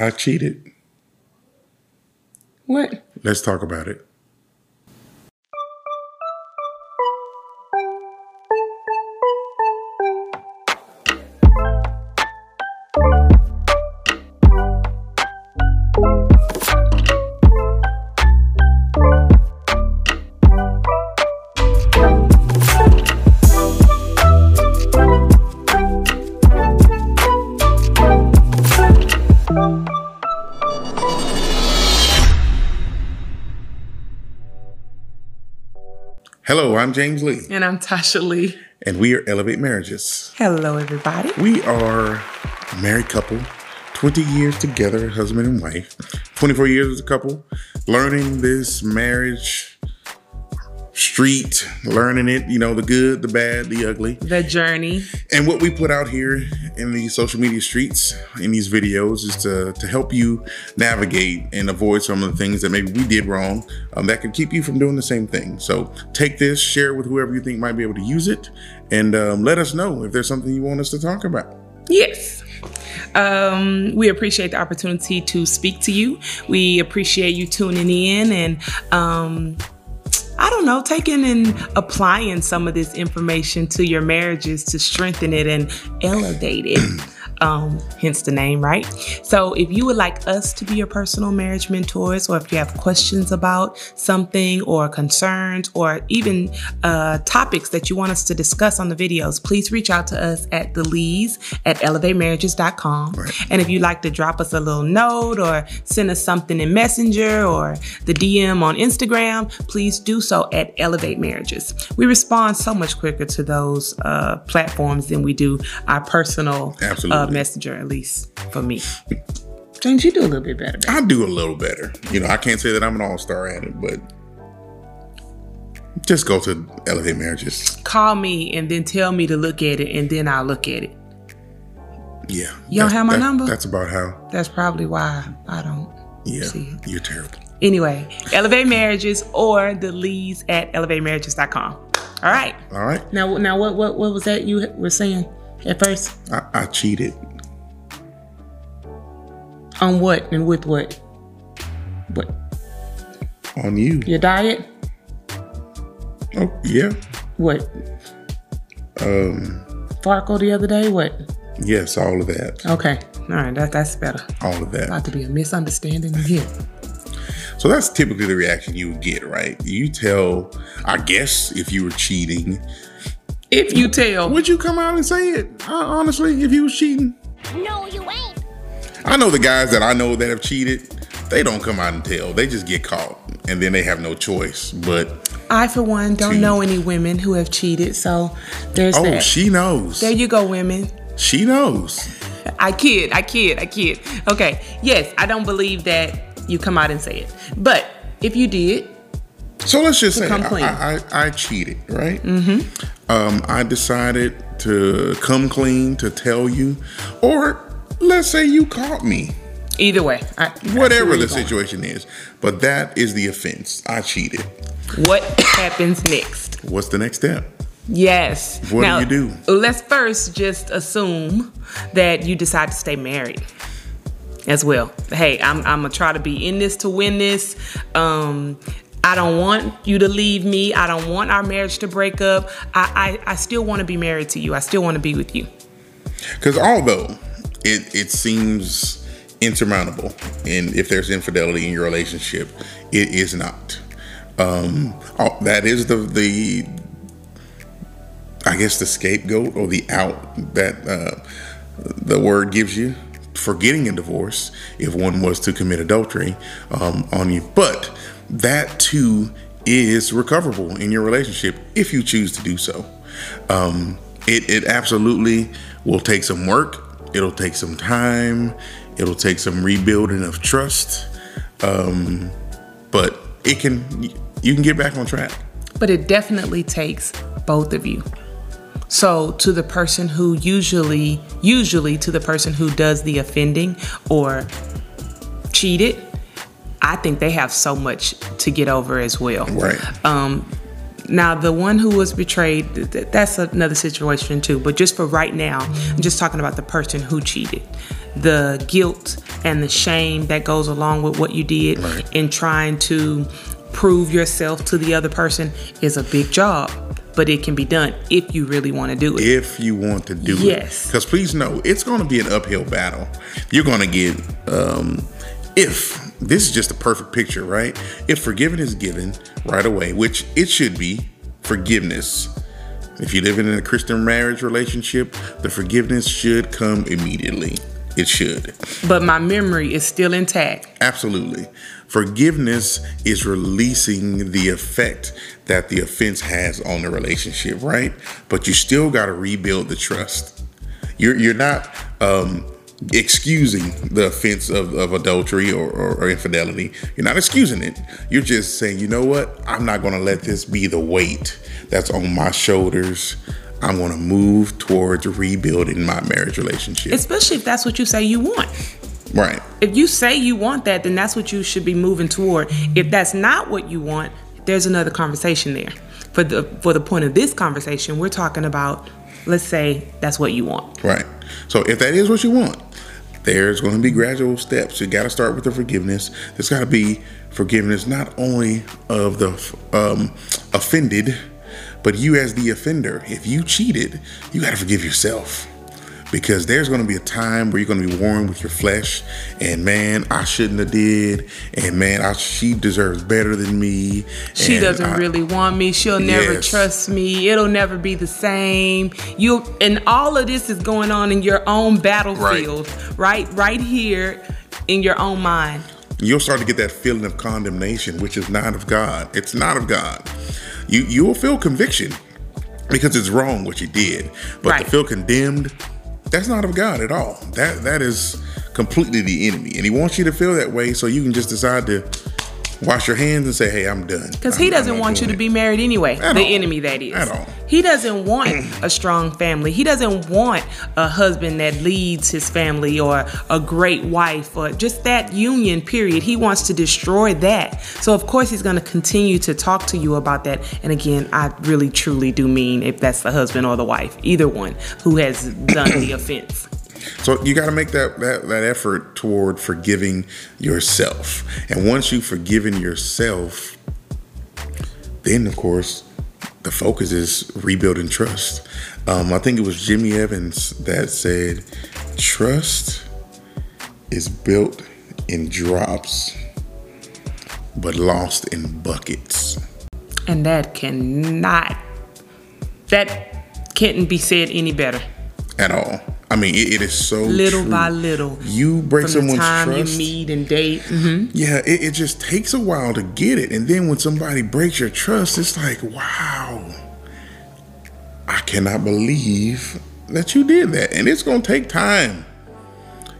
I cheated. What? Let's talk about it. Hello, I'm James Lee, And I'm Tasha Lee. and we are Elevate Marriages. Hello, everybody. We are a married couple, 20 years together, husband and wife, 24 years as a couple, learning this marriage street, learning it, you know, the good, the bad, the ugly. The journey. And what we put out here in the social media streets in these videos is to, to help you navigate and avoid some of the things that maybe we did wrong um, that could keep you from doing the same thing. So take this, share it with whoever you think might be able to use it, and um, let us know if there's something you want us to talk about. Yes. Um, we appreciate the opportunity to speak to you. We appreciate you tuning in and um, I don't know, taking and applying some of this information to your marriages to strengthen it and elevate it. Um, hence the name, right? So, if you would like us to be your personal marriage mentors, or if you have questions about something, or concerns, or even uh, topics that you want us to discuss on the videos, please reach out to us at the Lees at elevatemarriages.com. And if you'd like to drop us a little note or send us something in Messenger or the DM on Instagram, please do so at Elevate Marriages. We respond so much quicker to those uh, platforms than we do our personal uh, Absolutely. messenger, at least for me. James, you do a little bit better. babe. I do a little better. You know, I can't say that I'm an all star at it, but just go to Elevate Marriages. Call me and then tell me to look at it, and then I'll look at it. Yeah. You don't have my number? That's about how. That's probably why I don't Yeah. see it. You're terrible. Anyway, Elevate Marriages or the Lees at elevatemarriages.com. All right. All right. Now, now, what, what, what was that you were saying at first? I, I cheated. On what and with what? What? On you. Your diet? Oh, yeah. What? Um, Farco the other day? What? yes, all of that. Okay. All right. That, that's better. All of that. About to be a misunderstanding in here. So that's typically the reaction you would get, right? You tell, I guess, if you were cheating, If you tell. would you come out and say it? Uh, honestly, if you was cheating? No, you ain't. I know the guys that I know that have cheated, they don't come out and tell. They just get caught and then they have no choice. But, I, for one, don't Two. know any women who have cheated. So there's oh, that. she knows. there you go, women. She knows. I kid, I kid, I kid. Okay, yes, I don't believe that you come out and say it. But if you did, So let's just say I. I, I, cheated, right? Mm-hmm. Um, I decided to come clean to tell you, or let's say you caught me, either way, I, whatever the you're going. situation is. But that is the offense. I cheated. What happens next? What's the next step? Yes. What do you do? Let's first just assume that you decide to stay married as well. Hey, I'm, I'm gonna try to be in this to win this. Um, I don't want you to leave me. I don't want our marriage to break up. I, I, I still want to be married to you. I still want to be with you. Because although it, it seems insurmountable, and if there's infidelity in your relationship, it is not. Um, oh, that is the the I guess the scapegoat or the out that uh, the word gives you for getting a divorce if one was to commit adultery um, on you. But that too is recoverable in your relationship if you choose to do so. Um, it, it absolutely will take some work. It'll take some time. It'll take some rebuilding of trust. Um, but it can you can get back on track. But it definitely takes both of you. So to the person who usually usually to the person who does the offending or cheated, I think they have so much to get over as well. Right. Um Now, the one who was betrayed, th- th- that's another situation too. But just for right now, I'm just talking about the person who cheated. The guilt and the shame that goes along with what you did Right. in trying to prove yourself to the other person is a big job. But it can be done if you really want to do it. if you want to do it. Yes. Because please know, it's going to be an uphill battle. You're going to get, um, if this is just a perfect picture, right? If forgiveness is given right away, which it should be, forgiveness. If you live in a Christian marriage relationship, the forgiveness should come immediately. It should. But my memory is still intact. Absolutely. Forgiveness is releasing the effect that the offense has on the relationship, right? But you still got to rebuild the trust. You're you're not um, excusing the offense of, of adultery or, or, or infidelity. You're not excusing it. You're just saying, you know what? I'm not going to let this be the weight that's on my shoulders. I'm going to move towards rebuilding my marriage relationship. Especially if that's what you say you want. Right. If you say you want that, then that's what you should be moving toward. If that's not what you want, there's another conversation there. For the for the point of this conversation, we're talking about let's say that's what you want. Right. So if that is what you want, there's going to be gradual steps. You got to start with the forgiveness. There's got to be forgiveness not only of the um, offended, but you as the offender. If you cheated, you got to forgive yourself. Because there's going to be a time where you're going to be warring with your flesh, and man, I shouldn't have did, and man, I, she deserves better than me. She doesn't I- really want me. She'll never Yes. trust me. It'll never be the same. You and all of this is going on in your own battlefield, right? Right here in your own mind. you'll start to get that feeling of condemnation, which is not of God. It's not of God. You you will feel conviction because it's wrong what you did, but Right. to feel condemned, that's not of God at all. That that is completely the enemy, and he wants you to feel that way so you can just decide to wash your hands and say, "Hey, I'm done." Because he doesn't want you doing to be married anyway. At the all. enemy, that is. At all. He doesn't want a strong family. He doesn't want a husband that leads his family or a great wife or just that union, period. He wants to destroy that. So, of course, he's going to continue to talk to you about that. And again, I really, truly do mean if that's the husband or the wife, either one who has done the offense. So you got to make that, that that effort toward forgiving yourself. And once you've forgiven yourself, then of course the focus is rebuilding trust. Um, I think it was Jimmy Evans that said, "Trust is built in drops, but lost in buckets." And that cannot, that can't be said any better. At all. I mean, it, it is so Little true. by little. You break From the someone's time trust. you meet and date. hmm Yeah, it, it just takes a while to get it. And then when somebody breaks your trust, it's like, wow, I cannot believe that you did that. And it's going to take time.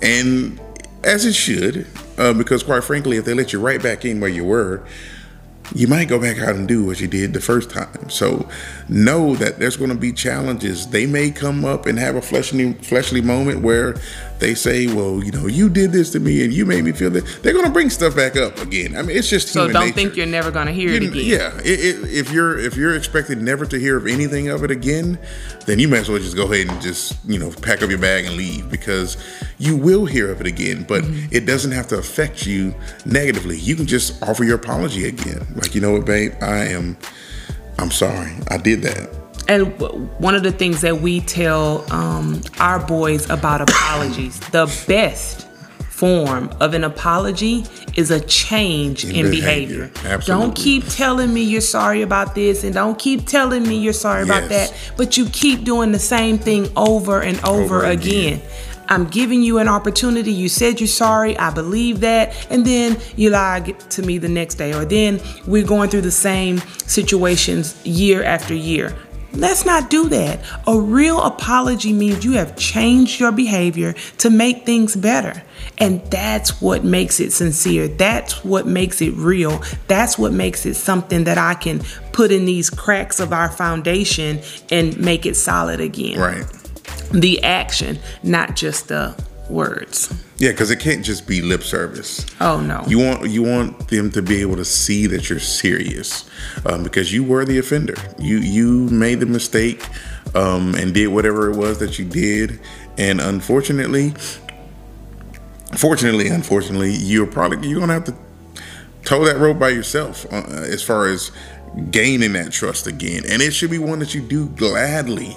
And as it should, uh, because quite frankly, if they let you right back in where you were, you might go back out and do what you did the first time. So know that there's going to be challenges. They may come up and have a fleshly fleshly moment where they say, "Well, you know, you did this to me and you made me feel that." They're going to bring stuff back up again. I mean, it's just So don't nature. think you're never gonna hear it again. Yeah, it, it, if you're if you're expected never to hear of anything of it again, then you might as well just go ahead and just you know pack up your bag and leave because you will hear of it again. But Mm-hmm. it doesn't have to affect you negatively. You can just offer your apology again, like you know what, babe, I am, I'm sorry, I did that. And one of the things that we tell um, our boys about apologies, the best form of an apology is a change in, In behavior. behavior. Absolutely. Don't keep telling me you're sorry about this and don't keep telling me you're sorry about that, but you keep doing the same thing over and over, Over again. again. I'm giving you an opportunity. You said you're sorry. I believe that. And then you lie to me the next day. Or then we're going through the same situations year after year. Let's not do that. A real apology means you have changed your behavior to make things better. And that's what makes it sincere. That's what makes it real. That's what makes it something that I can put in these cracks of our foundation and make it solid again Right. The action, not just the words. Yeah, because it can't just be lip service. Oh no. You want you want them to be able to see that you're serious, um, because you were the offender. You you made the mistake, um, and did whatever it was that you did, and unfortunately, fortunately, unfortunately, you're probably you're gonna have to toe that rope by yourself uh, as far as gaining that trust again, and it should be one that you do gladly.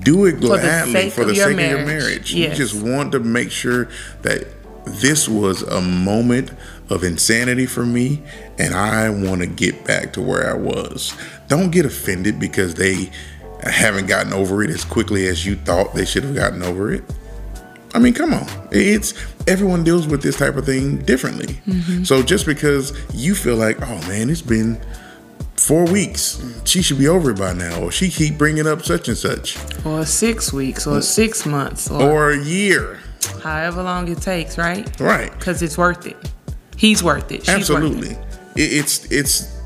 Do it gladly sake for the of your sake of your marriage. Yes. You just want to make sure that this was a moment of insanity for me and I want to get back to where I was. Don't get offended because they haven't gotten over it as quickly as you thought they should have gotten over it. I mean, come on. It's everyone deals with this type of thing differently. Mm-hmm. So just because you feel like, oh man, it's been four weeks, she should be over it by now, or she keep bringing up such and such, Or six weeks, or six months, or, or a year, however long it takes, right? right? Because it's worth it. He's worth it. She's Absolutely. it. It, it's it's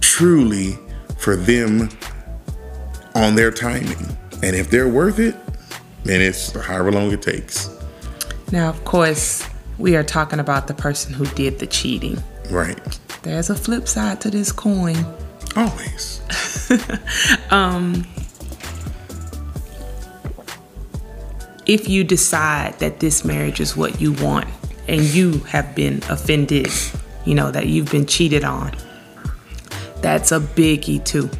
truly for them on their timing, and if they're worth it, then it's however long it takes. Now, of course, we are talking about the person who did the cheating. Right. There's a flip side to this coin. Always. Um, if you decide that this marriage is what you want and you have been offended, you know, that you've been cheated on, that's a biggie too.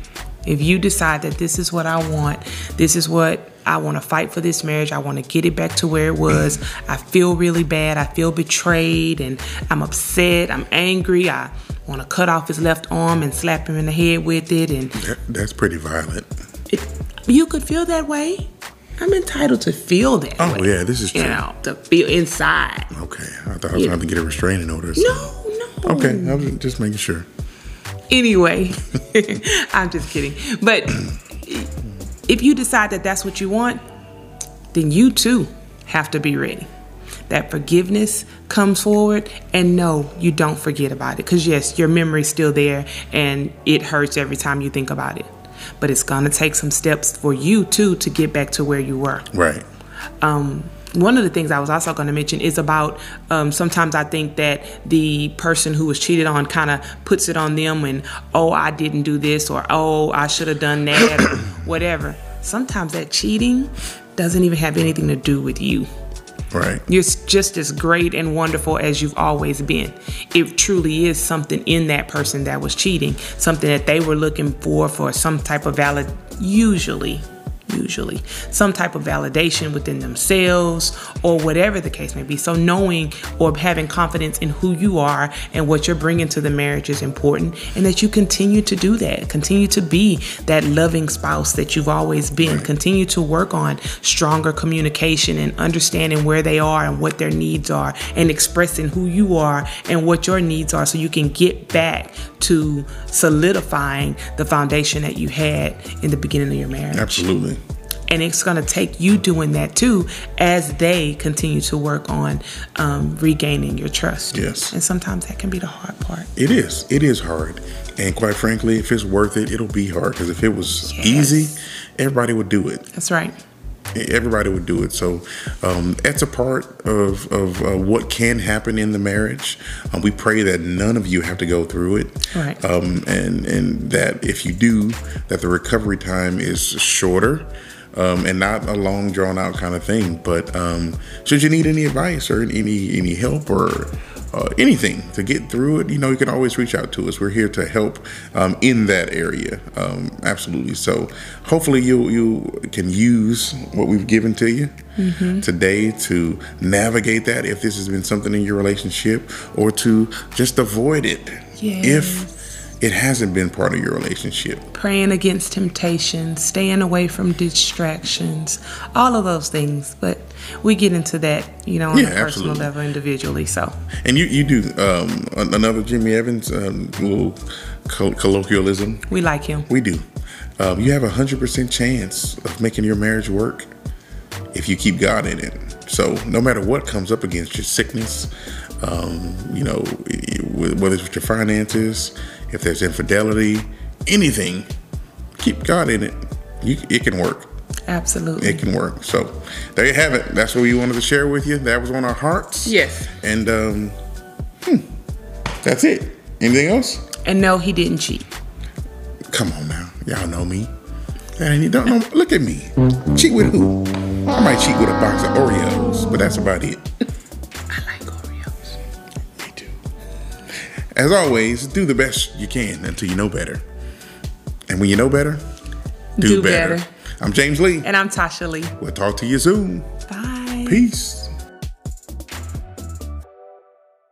If you decide that this is what I want, this is what I want to fight for this marriage, I want to get it back to where it was. I feel really bad. I feel betrayed and I'm upset. I'm angry. I want to cut off his left arm and slap him in the head with it. And That, that's pretty violent. it, you could feel that way. I'm entitled to feel that Oh way. yeah, this is true. You know, to feel inside. Okay, I thought I was going to to get a restraining order. or No, no. Okay, I was just making sure. Anyway, I'm just kidding. But if you decide that that's what you want, then you too have to be ready. That forgiveness comes forward, and no, you don't forget about it. Because, yes, your memory's still there and it hurts every time you think about it. But it's gonna take some steps for you too to get back to where you were. Right. um, one of the things I was also going to mention is about um, sometimes I think that the person who was cheated on kind of puts it on them and, oh, I didn't do this or oh, I should have done that or whatever. Sometimes that cheating doesn't even have anything to do with you. Right. You're just as great and wonderful as you've always been. It truly is something in that person that was cheating, something that they were looking for for some type of valid, usually, usually some type of validation within themselves or whatever the case may be. So knowing or having confidence in who you are and what you're bringing to the marriage is important, and that you continue to do that. Continue to be that loving spouse that you've always been. Continue to work on stronger communication and understanding where they are and what their needs are, and expressing who you are and what your needs are, so you can get back to solidifying the foundation that you had in the beginning of your marriage. Absolutely. And it's going to take you doing that too as they continue to work on um, regaining your trust. Yes. And sometimes that can be the hard part. It is. It is hard. And quite frankly, if it's worth it, it'll be hard. Because if it was Yes. easy, everybody would do it. That's right. Everybody would do it. So um, that's a part of, of uh, what can happen in the marriage. Um, we pray that none of you have to go through it. Right. Um, and, and that if you do, that the recovery time is shorter. Um, and not a long drawn out kind of thing. But um, should you need any advice or any any help or uh, anything to get through it, you know, you can always reach out to us. We're here to help um, in that area. Um, absolutely. So hopefully you you can use what we've given to you today to navigate that if this has been something in your relationship or to just avoid it if it hasn't been part of your relationship. Praying against temptation, staying away from distractions, all of those things. But we get into that, you know, on Yeah, a personal absolutely. level individually. So, And you, you do um, another Jimmy Evans um, little col- colloquialism. we like him. We do. Um, you have a hundred percent chance of making your marriage work if you keep God in it. So no matter what comes up against your sickness, um, you know, whether it's with your finances, if there's infidelity, anything, keep God in it. You, it can work. Absolutely. It can work. So there you have it. That's what we wanted to share with you. That was on our hearts. Yes. And um, hmm, that's it. Anything else? And no, he didn't cheat. Come on now, y'all know me. And you don't know. Look at me. Cheat with who? I might cheat with a box of Oreos, but that's about it. As always, do the best you can until you know better. And when you know better, do, Do better. better. I'm James Lee. And I'm Tasha Lee. We'll talk to you soon. Bye. Peace.